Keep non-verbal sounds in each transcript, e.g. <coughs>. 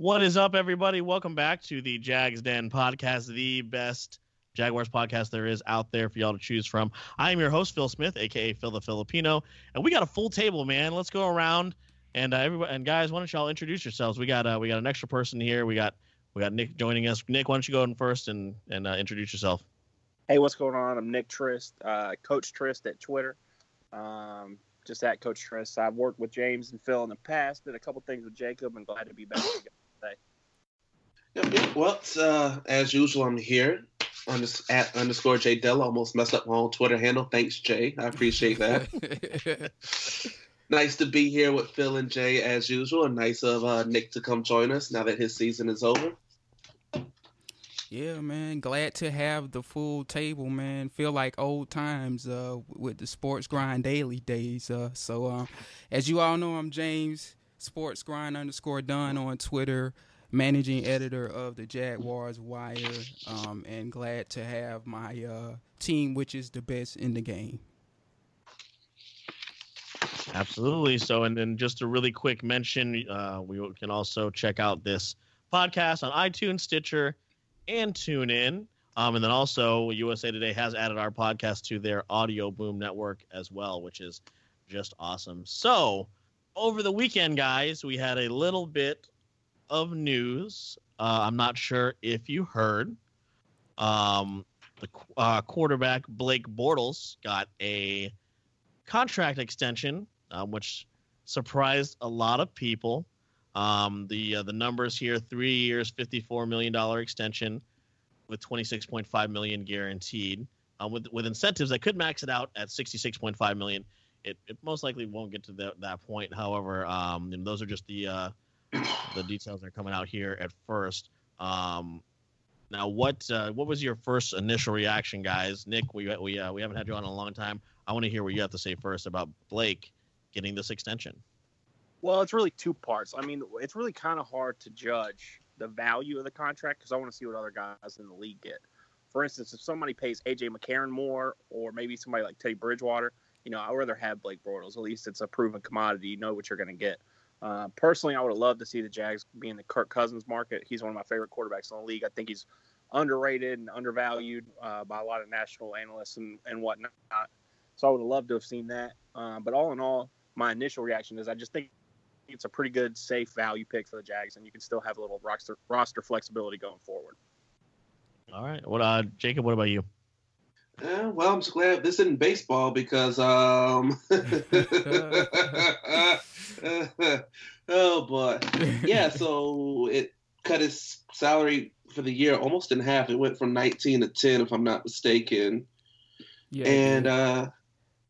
What is up, everybody? Welcome back to the Jags Den podcast, the best Jaguars podcast there is out there for y'all to choose from. I am your host, Phil Smith, aka Phil the Filipino, and we got a full table, man. Let's go around and uh, and guys, why don't y'all introduce yourselves? We got uh, we got an extra person here. We got we got Nick joining us. Nick, why don't you go in first and and uh, introduce yourself? Hey, what's going on? I'm Nick Trist, uh, Coach Trist at Twitter. Um, just at Coach Trist. I've worked with James and Phil in the past. Did a couple things with Jacob, and glad to be back today. Yep, yep. Well, uh, as usual, I'm here on this at underscore Jay Della. Almost messed up my own Twitter handle. Thanks, Jay. I appreciate that. <laughs> nice to be here with Phil and Jay as usual, and nice of uh, Nick to come join us now that his season is over. Yeah, man. Glad to have the full table, man. Feel like old times uh, with the Sports Grind Daily days. Uh, so, uh, as you all know, I'm James, Sports Grind underscore done on Twitter managing editor of the Jaguars Wire, um, and glad to have my uh, team, which is the best in the game. Absolutely. So, and then just a really quick mention, uh, we can also check out this podcast on iTunes, Stitcher, and TuneIn. Um, and then also, USA Today has added our podcast to their Audio Boom network as well, which is just awesome. So, over the weekend, guys, we had a little bit of news. Uh, I'm not sure if you heard. Um, the uh, quarterback Blake Bortles got a contract extension, uh, which surprised a lot of people. Um, the uh, the numbers here: three years, fifty-four million dollar extension, with twenty-six point five million guaranteed, um, with with incentives that could max it out at sixty-six point five million. It, it most likely won't get to that, that point. However, um, those are just the uh, the details that are coming out here at first. Um, now, what uh, what was your first initial reaction, guys? Nick, we we uh, we haven't had you on in a long time. I want to hear what you have to say first about Blake getting this extension. Well, it's really two parts. I mean, it's really kind of hard to judge the value of the contract because I want to see what other guys in the league get. For instance, if somebody pays AJ McCarron more, or maybe somebody like Teddy Bridgewater, you know, I'd rather have Blake Bortles. At least it's a proven commodity. You know what you're going to get. Uh, personally, I would have loved to see the Jags be in the Kirk Cousins market. He's one of my favorite quarterbacks in the league. I think he's underrated and undervalued uh, by a lot of national analysts and, and whatnot. So I would have loved to have seen that. Uh, but all in all, my initial reaction is I just think it's a pretty good, safe value pick for the Jags, and you can still have a little roster roster flexibility going forward. All right. What, uh, Jacob? What about you? Uh, well, I'm just glad this isn't baseball because um <laughs> oh boy. Yeah, so it cut his salary for the year almost in half. It went from 19 to 10 if I'm not mistaken. Yeah. And uh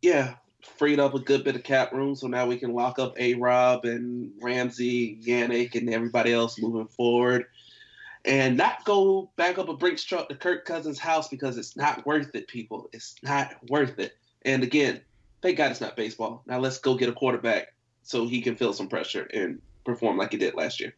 yeah, freed up a good bit of cap room so now we can lock up A Rob and Ramsey, Yannick and everybody else moving forward and not go back up a Brinks truck to Kirk Cousins' house because it's not worth it, people. It's not worth it. And again, thank God it's not baseball. Now let's go get a quarterback so he can feel some pressure and perform like he did last year.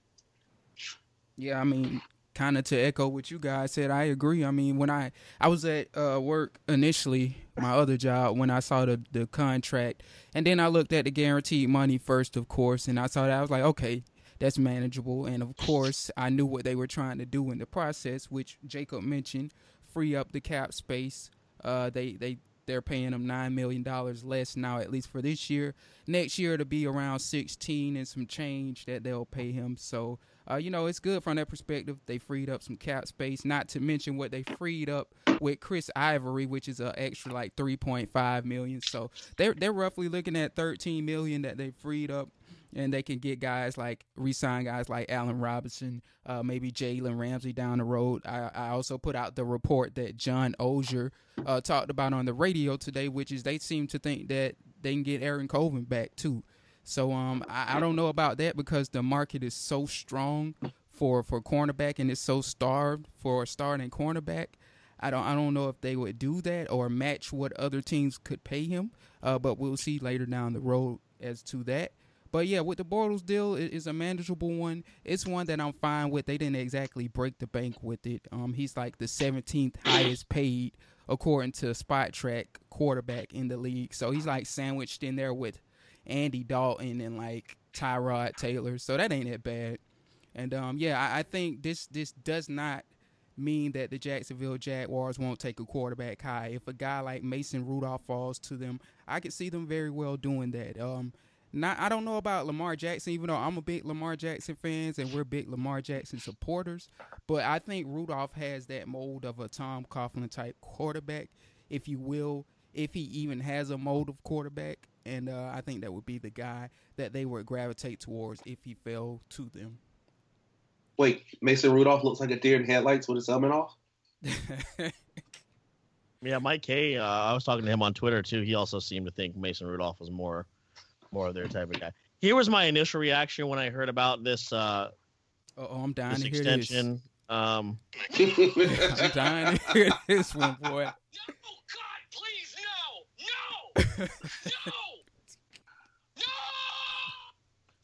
Yeah, I mean, kind of to echo what you guys said, I agree. I mean, when I I was at uh, work initially, my other job, when I saw the the contract, and then I looked at the guaranteed money first, of course, and I saw that I was like, okay, that's manageable. And of course, I knew what they were trying to do in the process, which Jacob mentioned, free up the cap space. Uh, they they they're paying them nine million dollars less now, at least for this year. Next year it'll be around sixteen and some change that they'll pay him. So uh, you know, it's good from that perspective. They freed up some cap space, not to mention what they freed up with Chris Ivory, which is an extra like 3.5 million. So they're they're roughly looking at 13 million that they freed up and they can get guys like resign guys like Allen Robinson, uh, maybe Jalen Ramsey down the road. I, I, also put out the report that John Oehser uh, talked about on the radio today, which is they seem to think that they can get Aaron Colvin back too. So um, I, I don't know about that because the market is so strong for for cornerback and it's so starved for a starting cornerback. I don't I don't know if they would do that or match what other teams could pay him. Uh, but we'll see later down the road as to that. But yeah, with the Bortles deal, it is a manageable one. It's one that I'm fine with. They didn't exactly break the bank with it. Um, he's like the 17th <coughs> highest paid according to Spotrac quarterback in the league. So he's like sandwiched in there with Andy Dalton and like Tyrod Taylor. So that ain't that bad. And um, yeah, I, I think this this does not mean that the Jacksonville Jaguars won't take a quarterback high. If a guy like Mason Rudolph falls to them, I could see them very well doing that. Um, not I don't know about Lamar Jackson, even though I'm a big Lamar Jackson fans and we're big Lamar Jackson supporters. But I think Rudolph has that mold of a Tom Coughlin type quarterback, if you will, if he even has a mold of quarterback. And uh, I think that would be the guy that they would gravitate towards if he fell to them. Wait, Mason Rudolph looks like a deer in headlights with his helmet off. <laughs> yeah, Mike K. Uh, I was talking to him on Twitter too. He also seemed to think Mason Rudolph was more, more of their type of guy. Here was my initial reaction when I heard about this. Uh, oh, I'm dying this to hear extension. this. Um, I'm dying to hear this one, boy. No, God, please, no, no, no, no.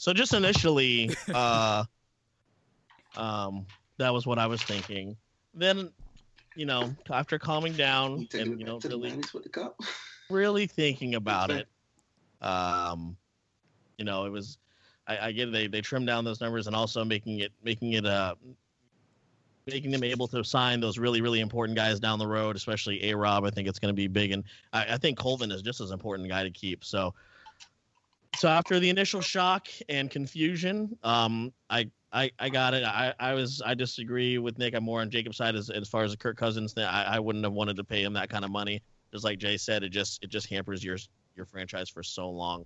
So just initially, uh, um, that was what I was thinking. Then, you know, after calming down and you know back to the really, 90s with the cup. really thinking about it, um, you know, it was. I, I get they they trimmed down those numbers and also making it making it uh making them able to sign those really really important guys down the road, especially A Rob. I think it's going to be big, and I, I think Colvin is just as important guy to keep. So. So after the initial shock and confusion, um, I I, I got it. I, I was I disagree with Nick. I'm more on Jacob's side as, as far as the Kirk Cousins thing. I, I wouldn't have wanted to pay him that kind of money. Just like Jay said, it just it just hampers your your franchise for so long.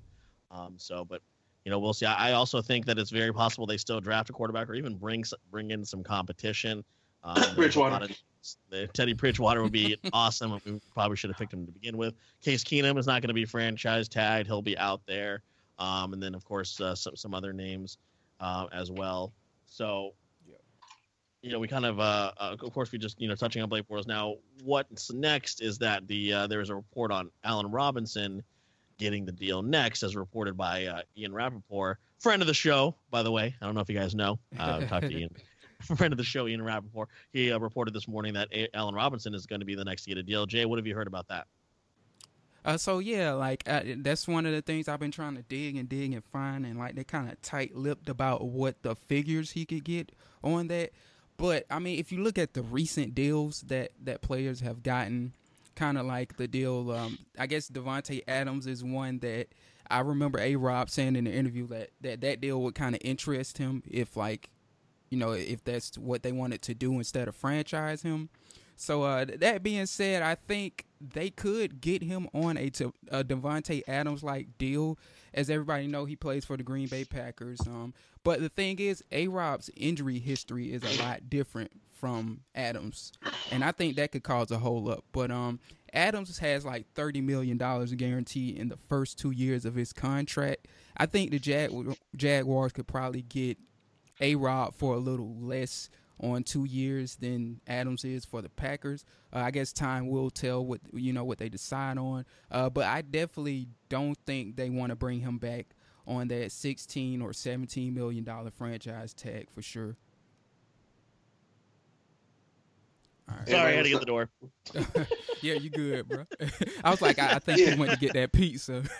Um, so, but you know, we'll see. I, I also think that it's very possible they still draft a quarterback or even bring bring in some competition. Um, <laughs> Bridgewater. of- Teddy Bridgewater would be <laughs> awesome. We probably should have picked him to begin with. Case Keenum is not going to be franchise tagged. He'll be out there. Um, and then of course uh, some some other names uh, as well. So, you know, we kind of, uh, uh, of course, we just, you know, touching on Blake Bortles. Now, what's next is that the uh, there is a report on Allen Robinson getting the deal next, as reported by uh, Ian Rapoport, friend of the show, by the way. I don't know if you guys know. Uh, talked to <laughs> Ian, friend of the show, Ian Rapoport. He uh, reported this morning that A- Allen Robinson is going to be the next to get a deal. Jay, what have you heard about that? Uh, so yeah, like uh, that's one of the things I've been trying to dig and dig and find, and like they kind of tight-lipped about what the figures he could get on that. But I mean, if you look at the recent deals that that players have gotten, kind of like the deal, um, I guess Davante Adams is one that I remember A. Rob saying in the interview that that that deal would kind of interest him if like, you know, if that's what they wanted to do instead of franchise him. So uh, that being said, I think they could get him on a, Davante Adams like deal. As everybody know, he plays for the Green Bay Packers. Um, but the thing is, A. Rob's injury history is a lot different from Adams, and I think that could cause a hold up. But um, Adams has like thirty million dollars guaranteed in the first two years of his contract. I think the Jag- Jaguars could probably get A. Rob for a little less on two years than Adams is for the Packers. Uh, I guess time will tell what you know what they decide on. Uh, but I definitely don't think they want to bring him back on that sixteen or seventeen million dollar franchise tag for sure. All right. Sorry, I had to get the door. <laughs> yeah, you good, bro. <laughs> I was like, I, I think Yeah. he went to get that pizza. <laughs>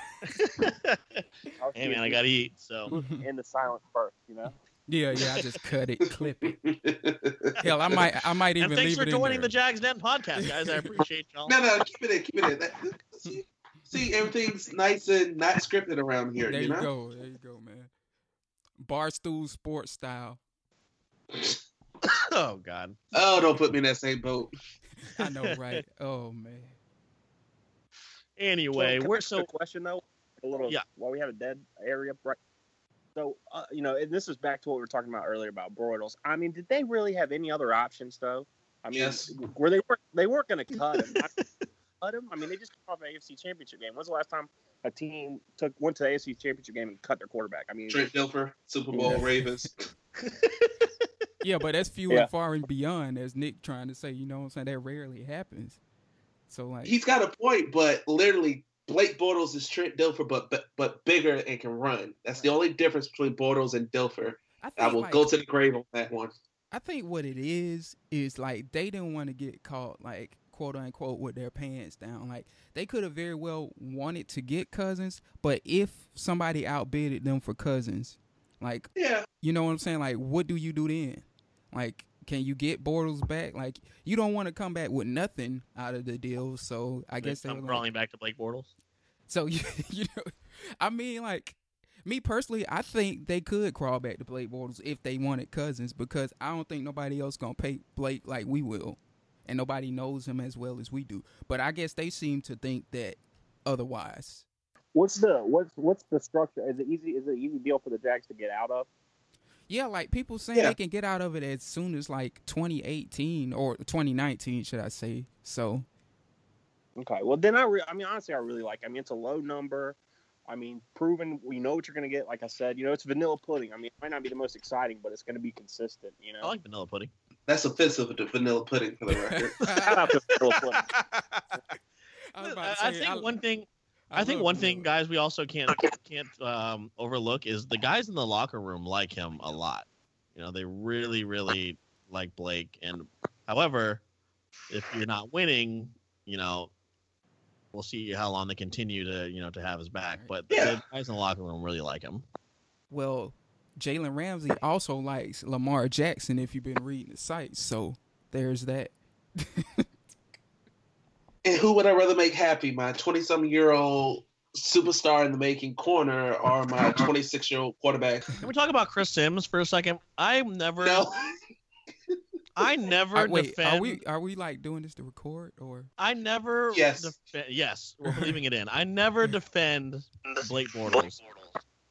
Hey man, I gotta eat. So In the silence first, you know. yeah, yeah. I just cut it, clip it. Hell, I might, I might even and thanks leave for it joining the Jags Den podcast, guys. I appreciate y'all. no, no, keep it in, keep it in. That, see, see, everything's nice and not scripted around here. There you you know. go. There you go, man. Barstool sports style. <laughs> oh God. Oh, don't put me in that same boat. I know, <laughs> right? Oh man. Anyway, So, we're so question though. A little Yeah. while we have a dead area, right? So uh, you know, and this is back to what we were talking about earlier about Broyles. I mean, did they really have any other options though? I mean, Yes. were they weren't they weren't going to cut him? cut him? I mean, they just came off an AFC Championship game. When's the last time a team took went to the AFC Championship game and cut their quarterback? I mean, Trent Dilfer, Super Bowl Yeah. Ravens. <laughs> Yeah, but that's few Yeah. and far and beyond, as Nick trying to say. You know what I'm saying? That rarely happens. So like, He's got a point, but literally, Blake Bortles is Trent Dilfer, but but, but bigger and can run. That's the only difference between Bortles and Dilfer. I think I will like, go to the grave on that one. I think what it is is like they didn't want to get caught like quote unquote with their pants down. Like they could have very well wanted to get Cousins, but if somebody outbidded them for Cousins, Like, Yeah. you know what I'm saying? Like, what do you do then? Like, can you get Bortles back? Like, you don't want to come back with nothing out of the deal. So I guess they I'm were like- crawling back to Blake Bortles. so you, <laughs> you know, I mean, like me personally, I think they could crawl back to Blake Bortles if they wanted Cousins because I don't think nobody else gonna pay Blake like we will, and nobody knows him as well as we do. But I guess they seem to think that otherwise. What's the what's what's the structure? Is it easy? Is it an easy deal for the Jags to get out of? Yeah, like people saying Yeah. they can get out of it as soon as like 2018 or 2019, should I say? So Okay, well then I re- I mean honestly I really like. I mean it's a low number. I mean proven. We know what you're going to get. Like I said, you know it's vanilla pudding. I mean it might not be the most exciting, but it's going to be consistent. You know. I like vanilla pudding. That's offensive to vanilla pudding for the record. <laughs> Shout out to vanilla pudding. <laughs> I, I, I think I- one thing. I, think one thing, guys, we also can't can't um, overlook is the guys in the locker room like him a lot. You know, they really, really like Blake. And however, if you're not winning, you know, we'll see how long they continue to you know to have his back. But Yeah. the guys in the locker room really like him. Well, Jalen Ramsey also likes Lamar Jackson if you've been reading the site. So there's that. <laughs> and who would I rather make happy? My 20 something year old superstar in the making corner or my <laughs> 26 year old quarterback? Can we talk about Chris Sims for a second? I never, No. <laughs> I never Uh, wait, defend. are we are we like doing this to record or? I never. Yes. Defe- yes, <laughs> we're leaving it in. I never defend Blake Bortles,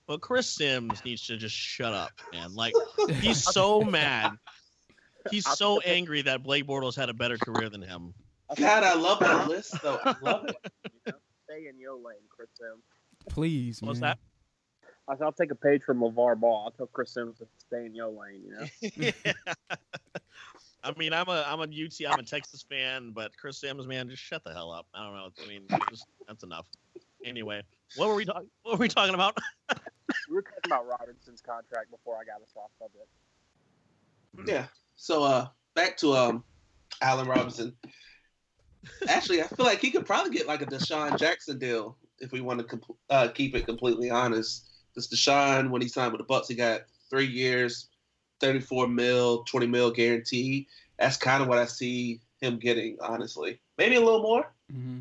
but Chris Sims needs to just shut up, man. Like he's so mad. He's so angry that Blake Bortles had a better career than him. God, I love that <laughs> list, though. I love it. <laughs> You know? Stay in your lane, Chris Sims. Please, What's man. I said, I'll take a page from LeVar Ball. I'll tell Chris Sims to stay in your lane. You know. <laughs> I mean, I'm a I'm a UT, I'm a Texas fan, but Chris Sims, man, just shut the hell up. I don't know. I mean, just, that's enough. Anyway, what were we talking? What were we talking about? we were talking about Robinson's contract before I got us off subject. Yeah. So uh back to um Allen Robinson. Actually, I feel like he could probably get like a DeSean Jackson deal if we want to com- uh, keep it completely honest. This DeSean, when he signed with the Bucs, he got three years, thirty-four mil, twenty mil guaranteed. That's kind of what I see him getting, honestly. Maybe a little more, hmm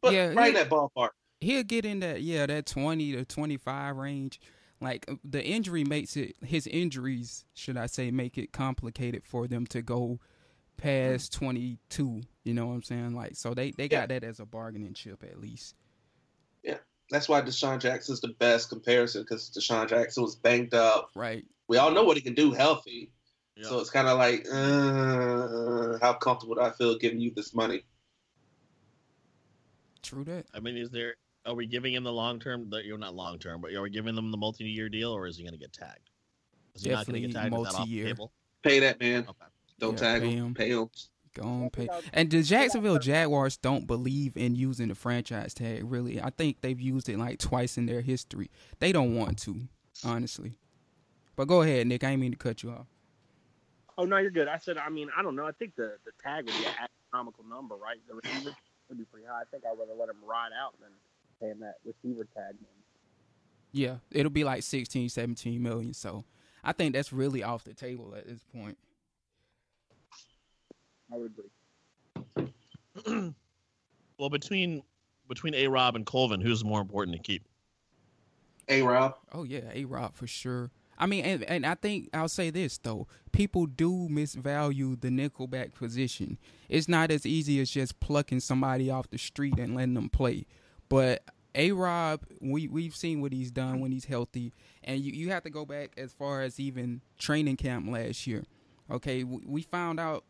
but Yeah, right he- in that ballpark. He'll get in that yeah that twenty to twenty five range. Like uh, the injury makes it his injuries should I say make it complicated for them to go past twenty two. You know what I'm saying? Like so they they got that as a bargaining chip at least. Yeah, that's why DeSean Jackson's the best comparison because DeSean Jackson was banged up. Right. We all know what he can do healthy. Yeah. So it's kind of like, uh, how comfortable do I feel giving you this money? True that. I mean, is there? Are we giving him the long term? You're not long term, but are we giving him the multi-year deal, or is he going to get tagged? Is he not going to get Definitely tagged? Is that off the multi-year. table? Pay that man. Okay. Don't Yeah, tag pay him. him. Pay him. Go on, pay. And the Jacksonville Jaguars don't believe in using the franchise tag. Really, I think they've used it like twice in their history. They don't want to, honestly. But go ahead, Nick. I didn't mean to cut you off. Oh no, you're good. I said, I mean, I don't know. I think the the tag would be an astronomical number, right? The receiver would be pretty high. I think I'd rather let him ride out than pay him that receiver tag. Yeah, it'll be like 16, 17 million. So I think that's really off the table at this point. I would agree. well, between between A Rob and Colvin, who's more important to keep? A Rob. Oh yeah, A Rob for sure. I mean, and, and I think I'll say this though: people do misvalue the nickelback position. It's not as easy as just plucking somebody off the street and letting them play. But A Rob, we we've seen what he's done when he's healthy, and you you have to go back as far as even training camp last year. Okay, we, we found out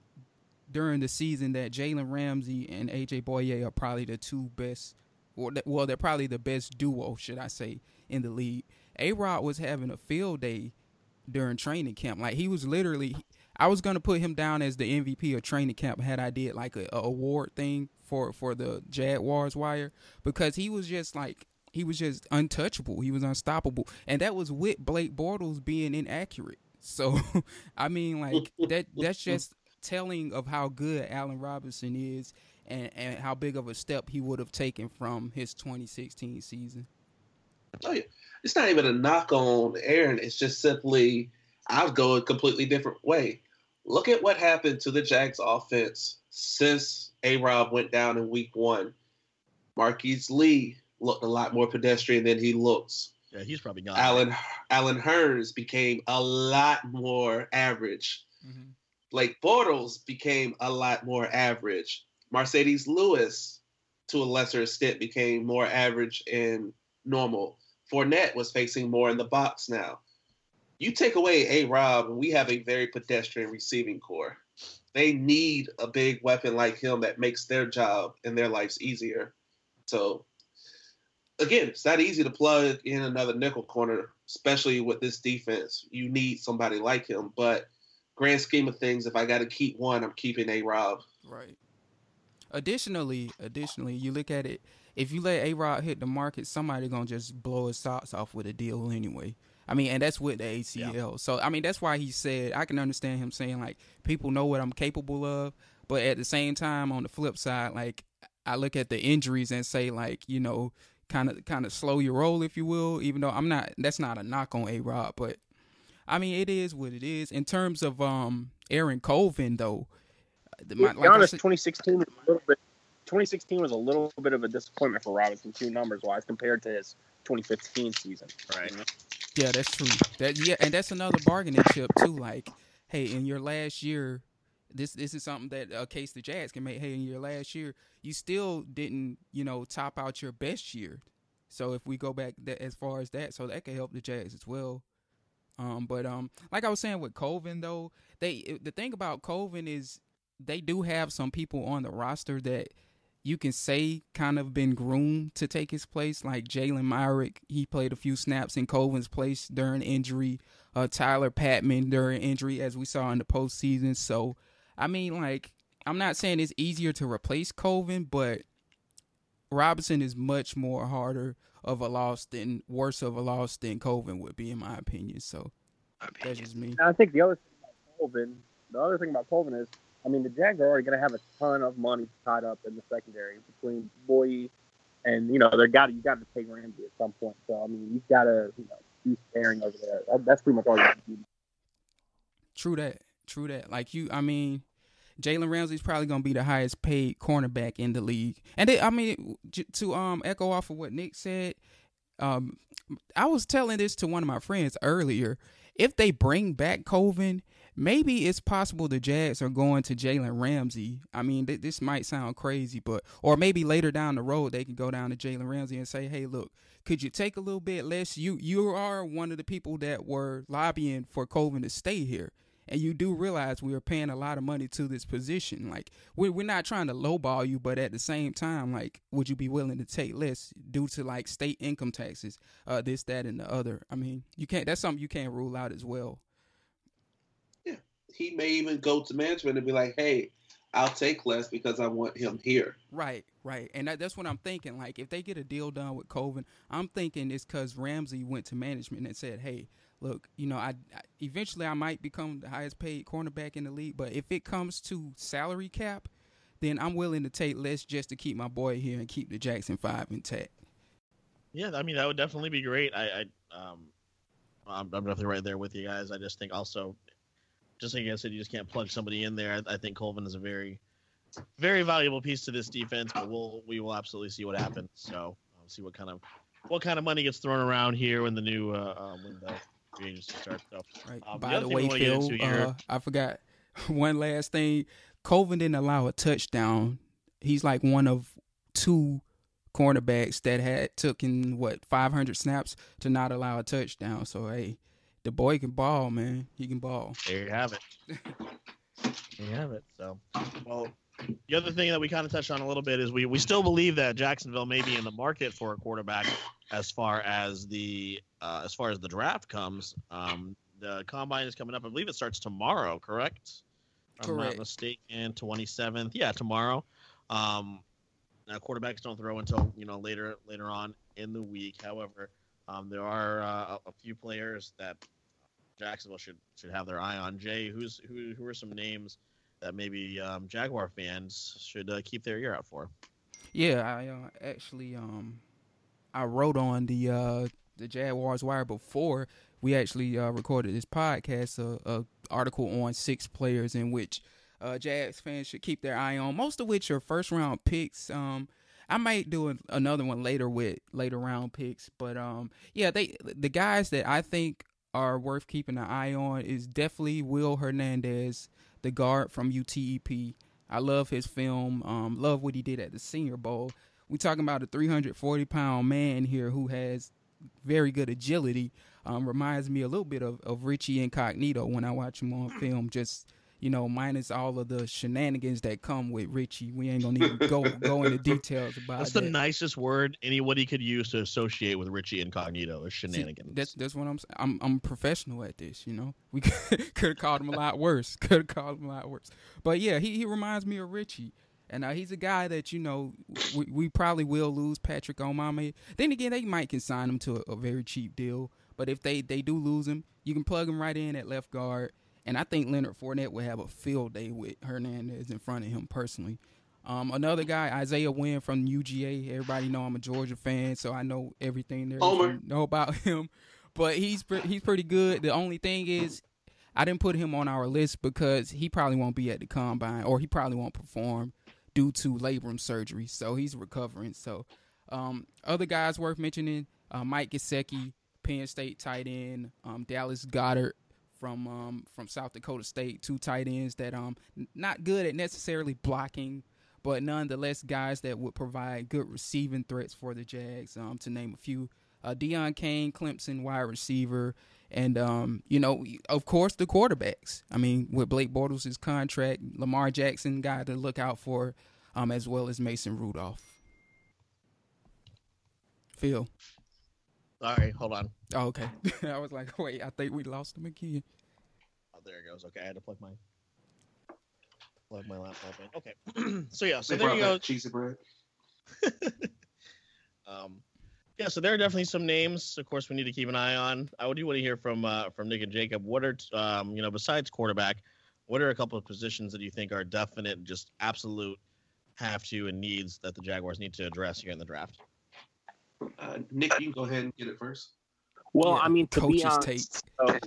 during the season that Jalen Ramsey and AJ Bouye are probably the two best. Well, th- well, they're probably the best duo, should I say, in the league. A Rob was having a field day during training camp. Like he was literally, I was gonna put him down as the MVP of training camp had I did like a, a award thing for for the Jaguars wire because he was just like he was just untouchable. He was unstoppable, and that was with Blake Bortles being inaccurate. So, <laughs> I mean, like that that's just <laughs> telling of how good Allen Robinson is and, and how big of a step he would have taken from his 2016 season. Oh yeah, it's not even a knock on Aaron. It's just simply I'll go a completely different way. Look at what happened to the Jags offense since A Rob went down in week one. Marquise Lee looked a lot more pedestrian than he looks. Yeah, he's probably gone. Allen Allen Hurns became a lot more average. Mhm. Blake Bortles became a lot more average. Marcedes Lewis, to a lesser extent, became more average and normal. Fournette was facing more in the box now. You take away A Rob, and we have a very pedestrian receiving corps. They need a big weapon like him that makes their job and their lives easier. So, again, it's not easy to plug in another nickel corner, especially with this defense. You need somebody like him. But, grand scheme of things, if I got to keep one, I'm keeping A Rob. Right. Additionally, additionally, you look at it. If you let A Rob hit the market, somebody gonna just blow his socks off with a deal anyway. I mean, and that's with the ACL. So I mean, that's why he said I can understand him saying like people know what I'm capable of, but at the same time, on the flip side, like I look at the injuries and say like you know, kind of kind of slow your roll if you will. Even though I'm not, that's not a knock on A Rob, but I mean it is what it is. In terms of um Aaron Colvin though, the- To my- be like honest, said- 2016 was a little bit. 2016 was a little bit of a disappointment for Robinson, too, numbers wise, compared to his 2015 season. Right. Yeah, that's true. That yeah, and that's another bargaining chip too. Like, hey, in your last year, this this is something that a case the Jags can make. Hey, in your last year, you still didn't, you know, top out your best year. So if we go back that, as far as that, so that can help the Jags as well. Um, but um, like I was saying with Colvin though, they the thing about Colvin is they do have some people on the roster that you can say kind of been groomed to take his place, like Jalen Myrick. He played a few snaps in Colvin's place during injury. Uh, Tyler Patmon during injury, as we saw in the postseason. So, I mean, like, I'm not saying it's easier to replace Colvin, but Robinson is much more harder of a loss than worse of a loss than Colvin would be, in my opinion. So, that's just me. And I think the other thing about Colvin, the other thing about Colvin is, I mean, the Jags are already going to have a ton of money tied up in the secondary between Bouye and you know they got you got to pay Ramsey at some point. So I mean, you've got to you know be sparing over there. That, that's pretty much all you have to do. True that. True that. Like you, I mean, Jalen Ramsey's probably gonna be the highest paid cornerback in the league. And they, I mean, to um echo off of what Nick said, um, I was telling this to one of my friends earlier. If they bring back Colvin, maybe it's possible the Jags are going to Jalen Ramsey. I mean, th- this might sound crazy, but or maybe later down the road they can go down to Jalen Ramsey and say, "Hey, look, could you take a little bit less? You you are one of the people that were lobbying for Colvin to stay here." And you do realize we are paying a lot of money to this position. Like we're we're not trying to lowball you, but at the same time, like, would you be willing to take less due to like state income taxes, uh, this, that, and the other? I mean, you can't. That's something you can't rule out as well. Yeah, he may even go to management and be like, "Hey, I'll take less because I want him here." Right, right, and that, that's what I'm thinking. Like, if they get a deal done with Colvin, I'm thinking it's because Ramsey went to management and said, "Hey, look, you know, I, I eventually I might become the highest paid cornerback in the league, but if it comes to salary cap, then I'm willing to take less just to keep my boy here and keep the Jackson Five intact." Yeah, I mean that would definitely be great. I, I um, I'm, I'm definitely right there with you guys. I just think also, just like I said, you just can't plug somebody in there. I, I think Colvin is a very, very valuable piece to this defense. But we'll we will absolutely see what happens. So we'll see what kind of what kind of money gets thrown around here when the new uh, um, when the agency starts. So Right. Um, By the way, Phil, uh, I forgot <laughs> one last thing. Colvin didn't allow a touchdown. He's like one of two cornerbacks that had took in what 500 snaps to not allow a touchdown. So hey, the boy can ball, man. He can ball. there you have it. <laughs> there you have it. So, well, the other thing that we kind of touched on a little bit is we we still believe that Jacksonville may be in the market for a quarterback as far as the uh, as far as the draft comes. Um, the combine is coming up. I believe it starts tomorrow. Correct? If I'm Correct. not mistaken. Twenty seventh. Yeah, tomorrow. Um, now quarterbacks don't throw until you know later later on in the week. However, um, there are uh, a- a few players that Jacksonville should should have their eye on. Jay, who's who? Who are some names that maybe um, Jaguar fans should uh, keep their ear out for? Yeah, I uh, actually um I wrote on the uh the Jaguars Wire before we actually uh, recorded this podcast, a, a, article on six players in which uh, Jags fans should keep their eye on. Most of which are first round picks. Um, I might do another one later with later round picks, but um, yeah, they the guys that I think are worth keeping an eye on is definitely Will Hernandez, the guard from UTEP. I love his film. Um, love what he did at the Senior Bowl. We're talking about a 340 pound man here who has very good agility. Um, reminds me a little bit of, of Richie Incognito when I watch him on film. Just you know, minus all of the shenanigans that come with Richie. We ain't gonna even go go into <laughs> details about. That's that. the nicest word anybody could use to associate with Richie Incognito is shenanigans. See, that's that's what I'm saying. I'm I'm professional at this. You know, we <laughs> could have called him a lot worse. Could have called him a lot worse. But yeah, he he reminds me of Richie. And uh, he's a guy that you know we, we probably will lose Patrick Omameh. Then again, they might consign him to a, a very cheap deal. But if they they do lose him, you can plug him right in at left guard and I think Leonard Fournette would have a field day with Hernandez in front of him personally. Um, another guy, Isaiah Wynn from UGA. Everybody know I'm a Georgia fan, so I know everything there is know about <laughs> him. But he's he's pretty good. The only thing is, I didn't put him on our list because he probably won't be at the combine, or he probably won't perform due to labrum surgery. So he's recovering. So um, other guys worth mentioning: uh, Mike Gesicki, Penn State tight end, um, Dallas Goedert, from um, from South Dakota State, two tight ends that um not good at necessarily blocking, but nonetheless guys that would provide good receiving threats for the Jags. Um, to name a few, uh, Deon Cain, Clemson wide receiver, and um, you know, of course, the quarterbacks. I mean, with Blake Bortles' contract, Lamar Jackson guy to look out for, um, as well as Mason Rudolph. Phil. All right, hold on. Oh, okay. <laughs> I was like, wait, I think we lost him again. Oh, there it goes. Okay, I had to plug my plug my laptop in. Okay, <clears throat> so yeah, so they there you go. Cheesy bread. <laughs> um, yeah, so there are definitely some names. Of course, we need to keep an eye on. I do want to hear from uh, from Nick and Jacob. What are um, you know besides quarterback? What are a couple of positions that you think are definite, just absolute have to and needs that the Jaguars need to address here in the draft? Uh, Nick, you can go ahead and get it first. Well, Yeah, I mean, to be coach's honest, take. so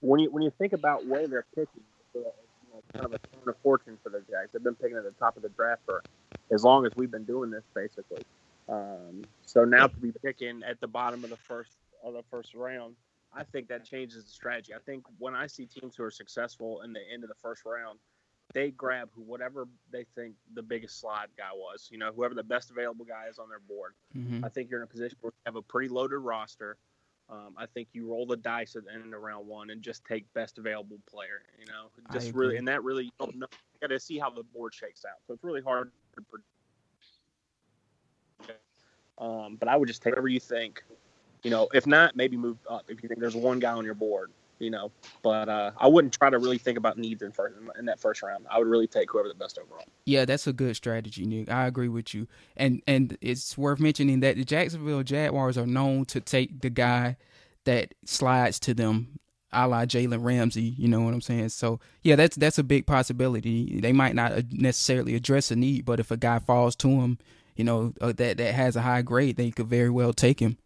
when you when you think about where they're picking, it's, uh, you know, kind of a turn of fortune for the Jags. They've been picking at the top of the draft for as long as we've been doing this, basically. Um, so now to be picking at the bottom of the first of the first round, I think that changes the strategy. I think when I see teams who are successful in the end of the first round, they grab who whatever they think the biggest slide guy was. You know, whoever the best available guy is on their board. Mm-hmm. I think you're in a position where you have a pretty loaded roster. Um, I think you roll the dice at the end of round one and just take best available player. You know, just really, and that really you don't know. You got to see how the board shakes out. So it's really hard to predict. Um, but I would just take whatever you think. You know, if not, maybe move up if you think there's one guy on your board. You know, but uh, I wouldn't try to really think about needs in first in that first round. I would really take whoever the best overall. Yeah, that's a good strategy, Nick. I agree with you. And and it's worth mentioning that the Jacksonville Jaguars are known to take the guy that slides to them, a la Jalen Ramsey. You know what I'm saying? So yeah, that's that's a big possibility. They might not necessarily address a need, but if a guy falls to them, you know uh, that that has a high grade, they could very well take him.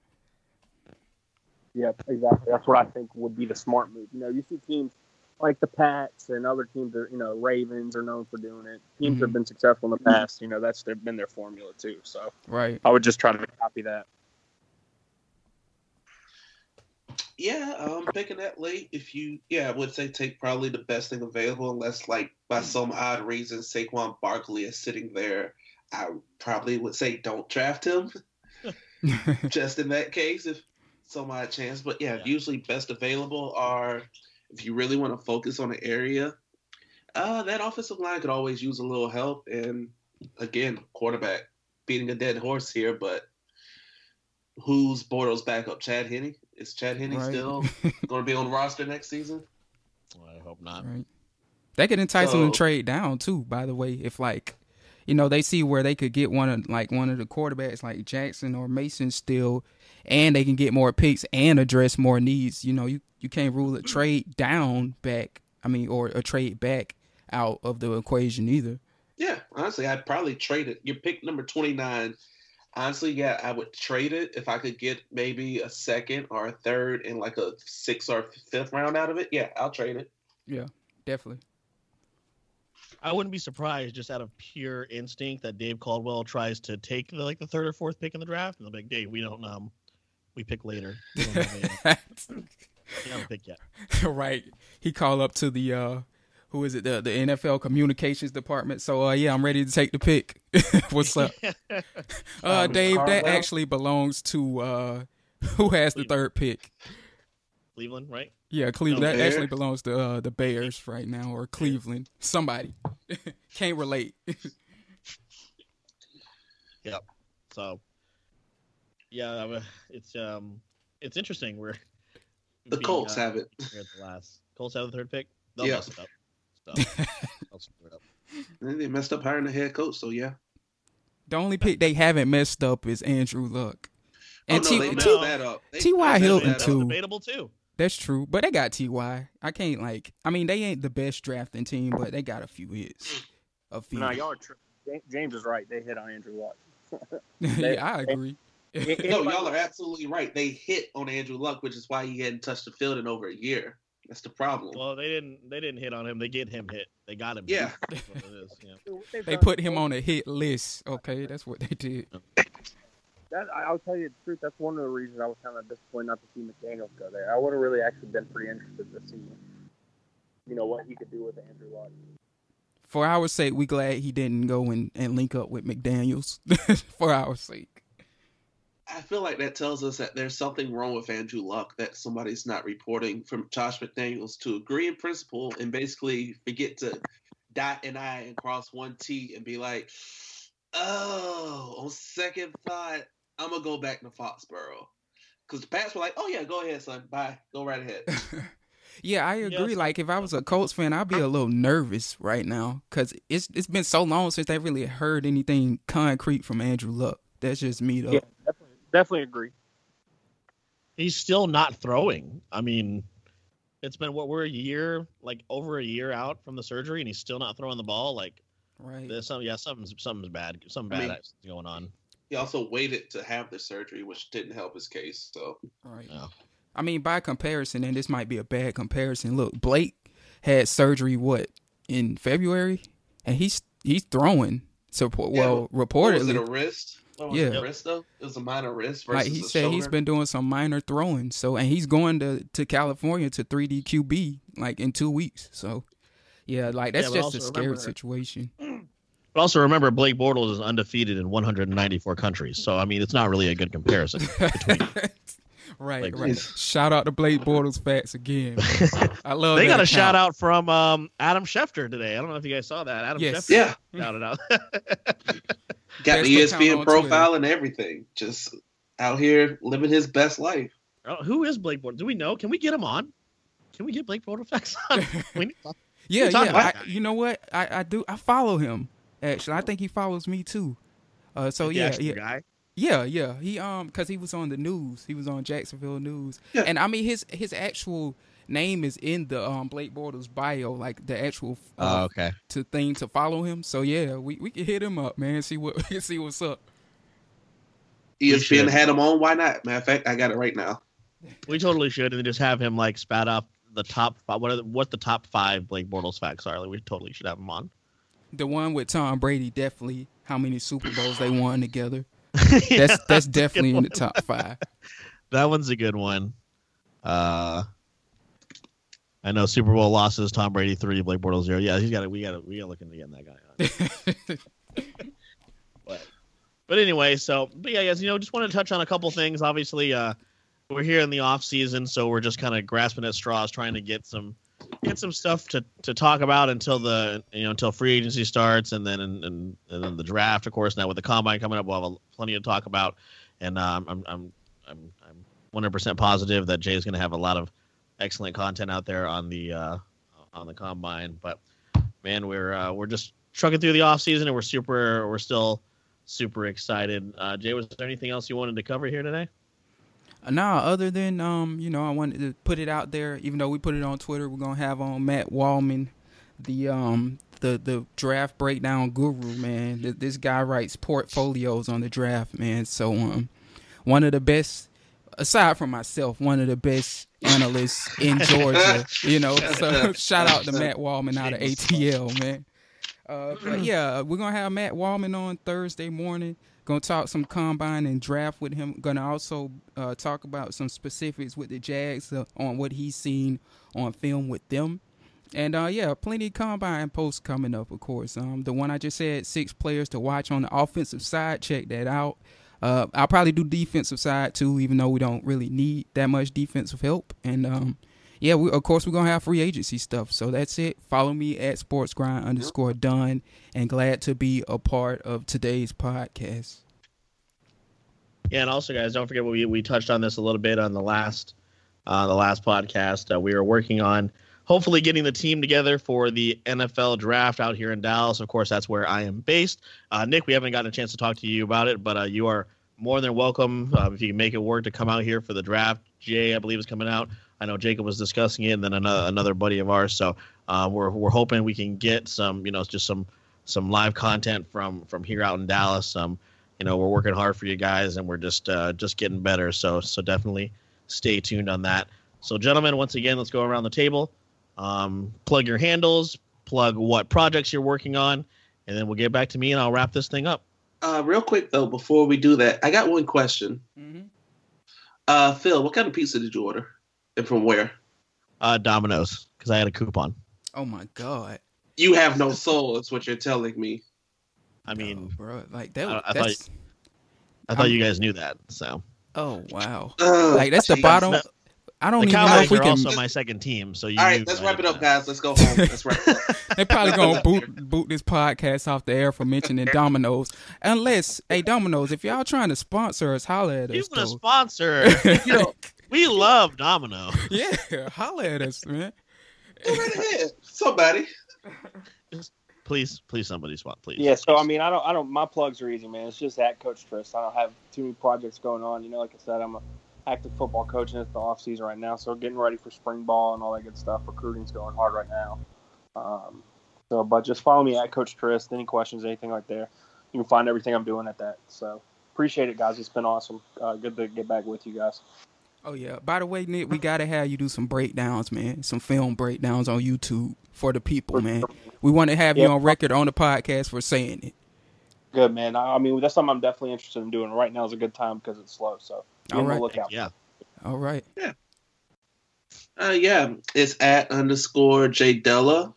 Yep, exactly. That's what I think would be the smart move. You know, you see teams like the Pats and other teams are, you know, Ravens are known for doing it. Teams Mhm. have been successful in the past. You know, that's their, been their formula too. So Right. I would just try to copy that. Yeah, um, picking that late. If you, yeah, I would say take probably the best thing available, unless like by some odd reason Saquon Barkley is sitting there. I probably would say don't draft him. <laughs> Just in that case, if some my chance. But yeah, Yeah. usually best available are if you really want to focus on an area. Uh, that offensive line could always use a little help, and again, quarterback beating a dead horse here, but who's Bortles backup? Chad Henne? Is Chad Henne Right. still <laughs> going to be on the roster next season? I hope not. Right. That could entice them So- to trade down too. By the way, if like, you know, they see where they could get one of like one of the quarterbacks like Jackson or Mason still, and they can get more picks and address more needs. You know, you you can't rule a trade down back. I mean, or a trade back out of the equation either. Yeah, honestly, I'd probably trade it. Your pick number 29, Honestly, yeah, I would trade it if I could get maybe a second or a third and like a sixth or fifth round out of it. Yeah, I'll trade it. Yeah, definitely. I wouldn't be surprised just out of pure instinct that Dave Caldwell tries to take the like the third or fourth pick in the draft, and they'll be like, Dave, we don't um, we pick later. <laughs> We don't have a, we yet. <laughs> right. He called up to the uh who is it the the NFL communications department. So uh yeah, I'm ready to take the pick. <laughs> What's up? Uh Um, Dave, that actually belongs to uh who has the third pick? Cleveland, right? Yeah, Cleveland. No, that Bears? actually belongs to uh, the Bears right now, or Cleveland. Somebody can't relate. Yep. So, yeah, it's um, it's interesting. We're The being, Colts uh, have it. <laughs> here at the last. Colts have the third pick. They'll Yeah. mess it up. So, <laughs> they'll it up. They messed up hiring the head coach, so yeah. the only pick they haven't messed up is Andrew Luck. And oh, T- no, they T- messed that up. They- T.Y. Hilton, that too. Debatable too. that's true, but they got Ty. I can't like. I mean, they ain't the best drafting team, but they got a few hits. A few. No, y'all are tri- James- James is right. They hit on Andrew Luck. <laughs> yeah, I agree. It- No, y'all are absolutely right. They hit on Andrew Luck, which is why he hadn't touched the field in over a year. That's the problem. Well, they didn't. They didn't hit on him. They get him hit. They got him. Yeah. Hit. That's what it is. Yeah. they've They done- put him on a hit list. Okay, that's what they did. That I- I'll tell you the truth. That's one of the reasons I was kind of disappointed not to see McDaniels go there. I would have really actually been pretty interested to see, you know, what he could do with Andrew Luck. For our sake, we glad he didn't go and, and link up with McDaniels. <laughs> For our sake. I feel like that tells us that there's something wrong with Andrew Luck that somebody's not reporting from Josh McDaniels to agree in principle and basically forget to dot an I and cross one T and be like, oh, on second thought, I'm going to go back to Foxborough. Because the Pats were like, oh, yeah, go ahead, son. Bye. Go right ahead. <laughs> Yeah, I agree. Yes. Like if I was a Colts fan, I'd be a little nervous right now because it's it's been so long since they really heard anything concrete from Andrew Luck. That's just me though. Yeah. Definitely, definitely agree. He's still not throwing. I mean, it's been what we're a year, like over a year out from the surgery, and he's still not throwing the ball. Like Right. there's some, yeah, something's something's bad. Something I bad mean- is going on. He also waited to have the surgery, which didn't help his case. So, Right. Yeah. I mean, by comparison, and this might be a bad comparison. Look, Blake had surgery what in February, and he's he's throwing. So Yeah, well, what was it, a wrist? What was Yeah. it, a wrist, though? It was a minor wrist versus like he a said, he's been doing some minor throwing. So and he's going to to California to 3D QB like in two weeks. So yeah, like that's Yeah, just a scary remember- situation. <clears throat> But also remember, Blake Bortles is undefeated in 194 countries. So I mean, it's not really a good comparison between. <laughs> right, Like, right. it's- Shout out to Blake Bortles facts again. <laughs> I love. they that got a account. shout out from um, Adam Schefter today. I don't know if you guys saw that. Adam Yes. Schefter Yeah. shouted out. <laughs> Got the E ESPN on profile and everything. Just out here living his best life. Oh, who is Blake Bortles? Do we know? Can we get him on? Can we get Blake Bortles facts <laughs> on? we need to talk- <laughs> Yeah, yeah. I, you know what? I, I do. I follow him. Actually, I think he follows me too. Uh, so the yeah, yeah, guy. yeah, yeah. He um, cause he was on the news. He was on Jacksonville News, Yeah. and I mean his his actual name is in the um Blake Bortles bio, like the actual uh, Oh, okay. to thing to follow him. So yeah, we we can hit him up, man. See what <laughs> see what's up. ESPN had him on. Why not? Matter of fact, I got it right now. We totally should, and just have him like spat off the top. Five, what are the, what the top five Blake Bortles facts are? Like, we totally should have him on. The one with Tom Brady, definitely. How many Super Bowls they won together? <laughs> That's that's definitely in the top five. <laughs> That one's a good one. Uh, I know Super Bowl losses. Tom Brady three, Blake Bortles zero. Yeah, he's got it. We got to we got to look into getting that guy on. <laughs> but but anyway, so but yeah, guys, you know, just want to touch on a couple things. Obviously, uh, we're here in the off season, so we're just kind of grasping at straws, trying to get some get some stuff to, to talk about until the you know until free agency starts, and then and, and, and then the draft, of course. Now with the combine coming up, we'll have a, plenty to talk about, and um, I'm I'm I'm I'm 100% positive that Jay is going to have a lot of excellent content out there on the uh, on the combine. But man, we're uh, we're just trucking through the off season, and we're super we're still super excited. Uh, Jay, was there anything else you wanted to cover here today? Nah, other than um, you know, I wanted to put it out there. Even though we put it on Twitter, we're gonna have on Matt Waldman, the um the the draft breakdown guru, man. Th- This guy writes portfolios on the draft, man. So um, one of the best, aside from myself, one of the best analysts in Georgia. You know, so <laughs> shout out to Matt Waldman out of ATL, man. Uh, but yeah, we're gonna have Matt Waldman on Thursday morning. Gonna talk some combine and draft with him. Gonna also uh, talk about some specifics with the Jags uh, on what he's seen on film with them. And uh, yeah, plenty of combine posts coming up, of course. Um, the one I just said, six players to watch on the offensive side. Check that out. Uh, I'll probably do defensive side too, even though we don't really need that much defensive help. And um, yeah, we, of course we're gonna have free agency stuff. So that's it. Follow me at sportsgrind underscore done, and glad to be a part of today's podcast. Yeah, and also, guys, don't forget we we touched on this a little bit on the last uh, the last podcast. Uh, we were working on hopefully getting the team together for the NFL draft out here in Dallas. Of course, that's where I am based. Uh, Nick, we haven't gotten a chance to talk to you about it, but uh, you are more than welcome uh, if you can make it work to come out here for the draft. Jay, I believe, is coming out. I know Jacob was discussing it, and then another another buddy of ours. So uh, we're we're hoping we can get some, you know, just some some live content from from here out in Dallas. Um, you know, we're working hard for you guys, and we're just uh, just getting better. So so definitely stay tuned on that. So, gentlemen, once again, let's go around the table. Um, plug your handles, plug what projects you're working on, and then we'll get back to me, and I'll wrap this thing up. Uh, real quick though, before we do that, I got one question. Mm-hmm. Uh, Phil, what kind of pizza did you order, and from where? Uh, Domino's, because I had a coupon. Oh my god. You have no soul. That's what you're telling me. I mean, oh, bro, like that. I- I thought- that's, I thought I'm- you guys knew that. So oh wow. Ugh, Like that's the jeez. bottom. No, I don't the even know Cowboys if we are can. also my second team. So you All right, let's wrap it up, guys. Let's go home. Let's wrap it up. <laughs> They're probably gonna boot boot this podcast off the air for mentioning Domino's. Unless, hey Domino's, if y'all trying to sponsor us, holler at us. You want a though. sponsor? <laughs> You know, we love Domino. <laughs> yeah, holler at us, man. go right ahead. Somebody. Please, please, somebody spot, please. Yeah, so I mean, I don't, I don't. My plugs are easy, man. It's just at Coach Trist. I don't have too many projects going on. You know, like I said, I'm a active football coaching at the off season right now, so getting ready for spring ball and all that good stuff. Recruiting's going hard right now. Um, so, but just follow me at Coach Trist. Any questions, anything like there, you can find everything I'm doing at that. So, appreciate it, guys. It's been awesome. Uh, good to get back with you guys. Oh yeah. By the way, Nick, we gotta have you do some breakdowns, man. Some film breakdowns on YouTube for the people, man. We want to have you on record on the podcast for saying it. Good, man. I, mean, that's something I'm definitely interested in doing. Right now is a good time because it's slow. So, All on the right. lookout. Yeah. All right. Uh, yeah, it's at underscore J Della.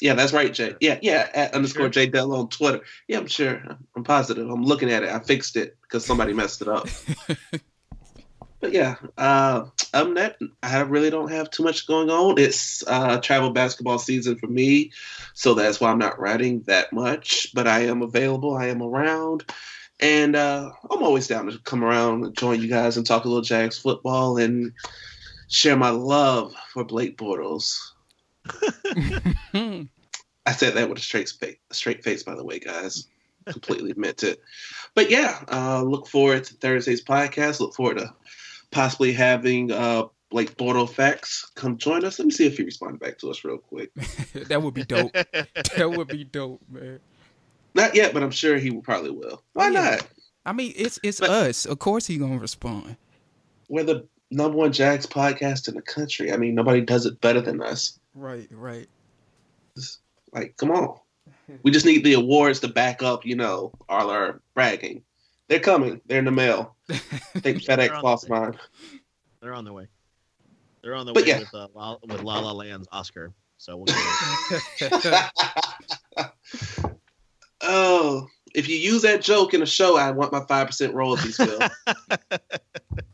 Yeah, that's right, Jay. Yeah, yeah, at underscore Sure. J Della on Twitter. Yeah, I'm sure. I'm positive. I'm looking at it. I fixed it because somebody messed it up. <laughs> but yeah, uh, other than that, I really don't have too much going on. It's uh, travel basketball season for me, so that's why I'm not writing that much. But I am available. I am around. And uh, I'm always down to come around and join you guys and talk a little Jags football and share my love for Blake Bortles. <laughs> I said that with a straight face, straight face, by the way, guys. Completely meant it. But yeah, uh, look forward to Thursday's podcast. Look forward to possibly having uh, Blake Bortles facts come join us. Let me see if he responded back to us real quick. <laughs> that would be dope. that would be dope, man. Not yet, but I'm sure he probably will. Why Oh, yeah. not? I mean, it's it's But- us. Of course, he gonna respond. We're the number one Jags podcast in the country. I mean, nobody does it better than us. Right, right. Like, come on. We just need the awards to back up, you know, all our bragging. They're coming. They're in the mail. <laughs> I think They're FedEx on lost the mine. They're on their way. They're on the But way yeah. with uh, La, with La La Land's Oscar. So we'll <laughs> get it. <laughs> oh, if you use that joke in a show, I want my five percent royalties, Phil. <laughs>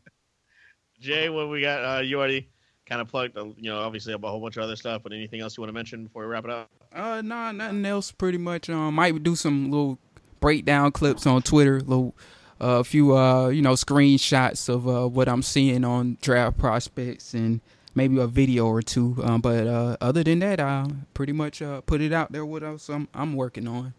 <laughs> Jay, what we got? Uh, you already kind of plugged, uh, you know, obviously a whole bunch of other stuff. But anything else you want to mention before we wrap it up? Uh, nah, nothing else. Pretty much. Um, might do some little breakdown clips on Twitter. Little, uh, a few, uh, you know, screenshots of uh what I'm seeing on draft prospects and maybe a video or two. Um, but uh, other than that, I pretty much uh put it out there. What else I'm I'm working on.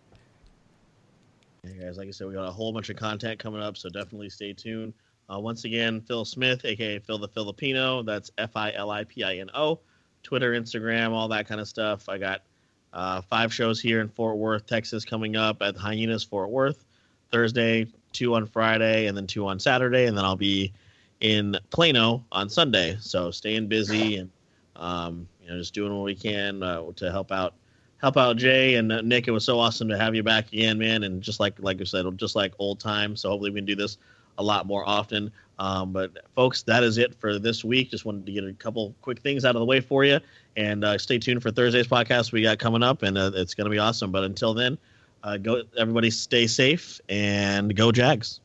Yeah, guys, like I said, we got a whole bunch of content coming up, so definitely stay tuned. Uh, once again, Phil Smith, aka Phil the Filipino. That's F I L I P I N O. Twitter, Instagram, all that kind of stuff. I got Uh, five shows here in Fort Worth, Texas, coming up at Hyenas Fort Worth Thursday, two on Friday, and then two on Saturday, and then I'll be in Plano on Sunday. So staying busy and um, you know just doing what we can uh, to help out help out Jay and uh, Nick. It was so awesome to have you back again, man. And just like like I said, just like old times. So hopefully we can do this a lot more often. Um, but folks, that is it for this week. Just wanted to get a couple quick things out of the way for you, and uh, stay tuned for Thursday's podcast we got coming up, and uh, it's going to be awesome. But until then, uh, go everybody, stay safe and go Jags.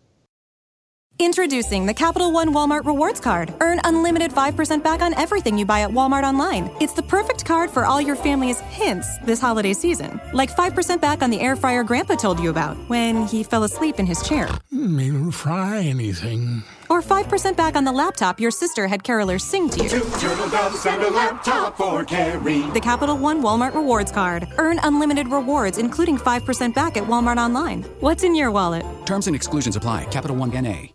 Introducing the Capital One Walmart Rewards Card. Earn unlimited 5% back on everything you buy at Walmart online. It's the perfect card for all your family's hints this holiday season. Like 5% back on the air fryer Grandpa told you about when he fell asleep in his chair. Hmm, mean fry anything. Or 5% back on the laptop your sister had carolers sing to you. Two turtle doves and a laptop for Carrie. The Capital One Walmart Rewards Card. Earn unlimited rewards, including 5% back at Walmart online. What's in your wallet? Terms and exclusions apply. Capital One NA.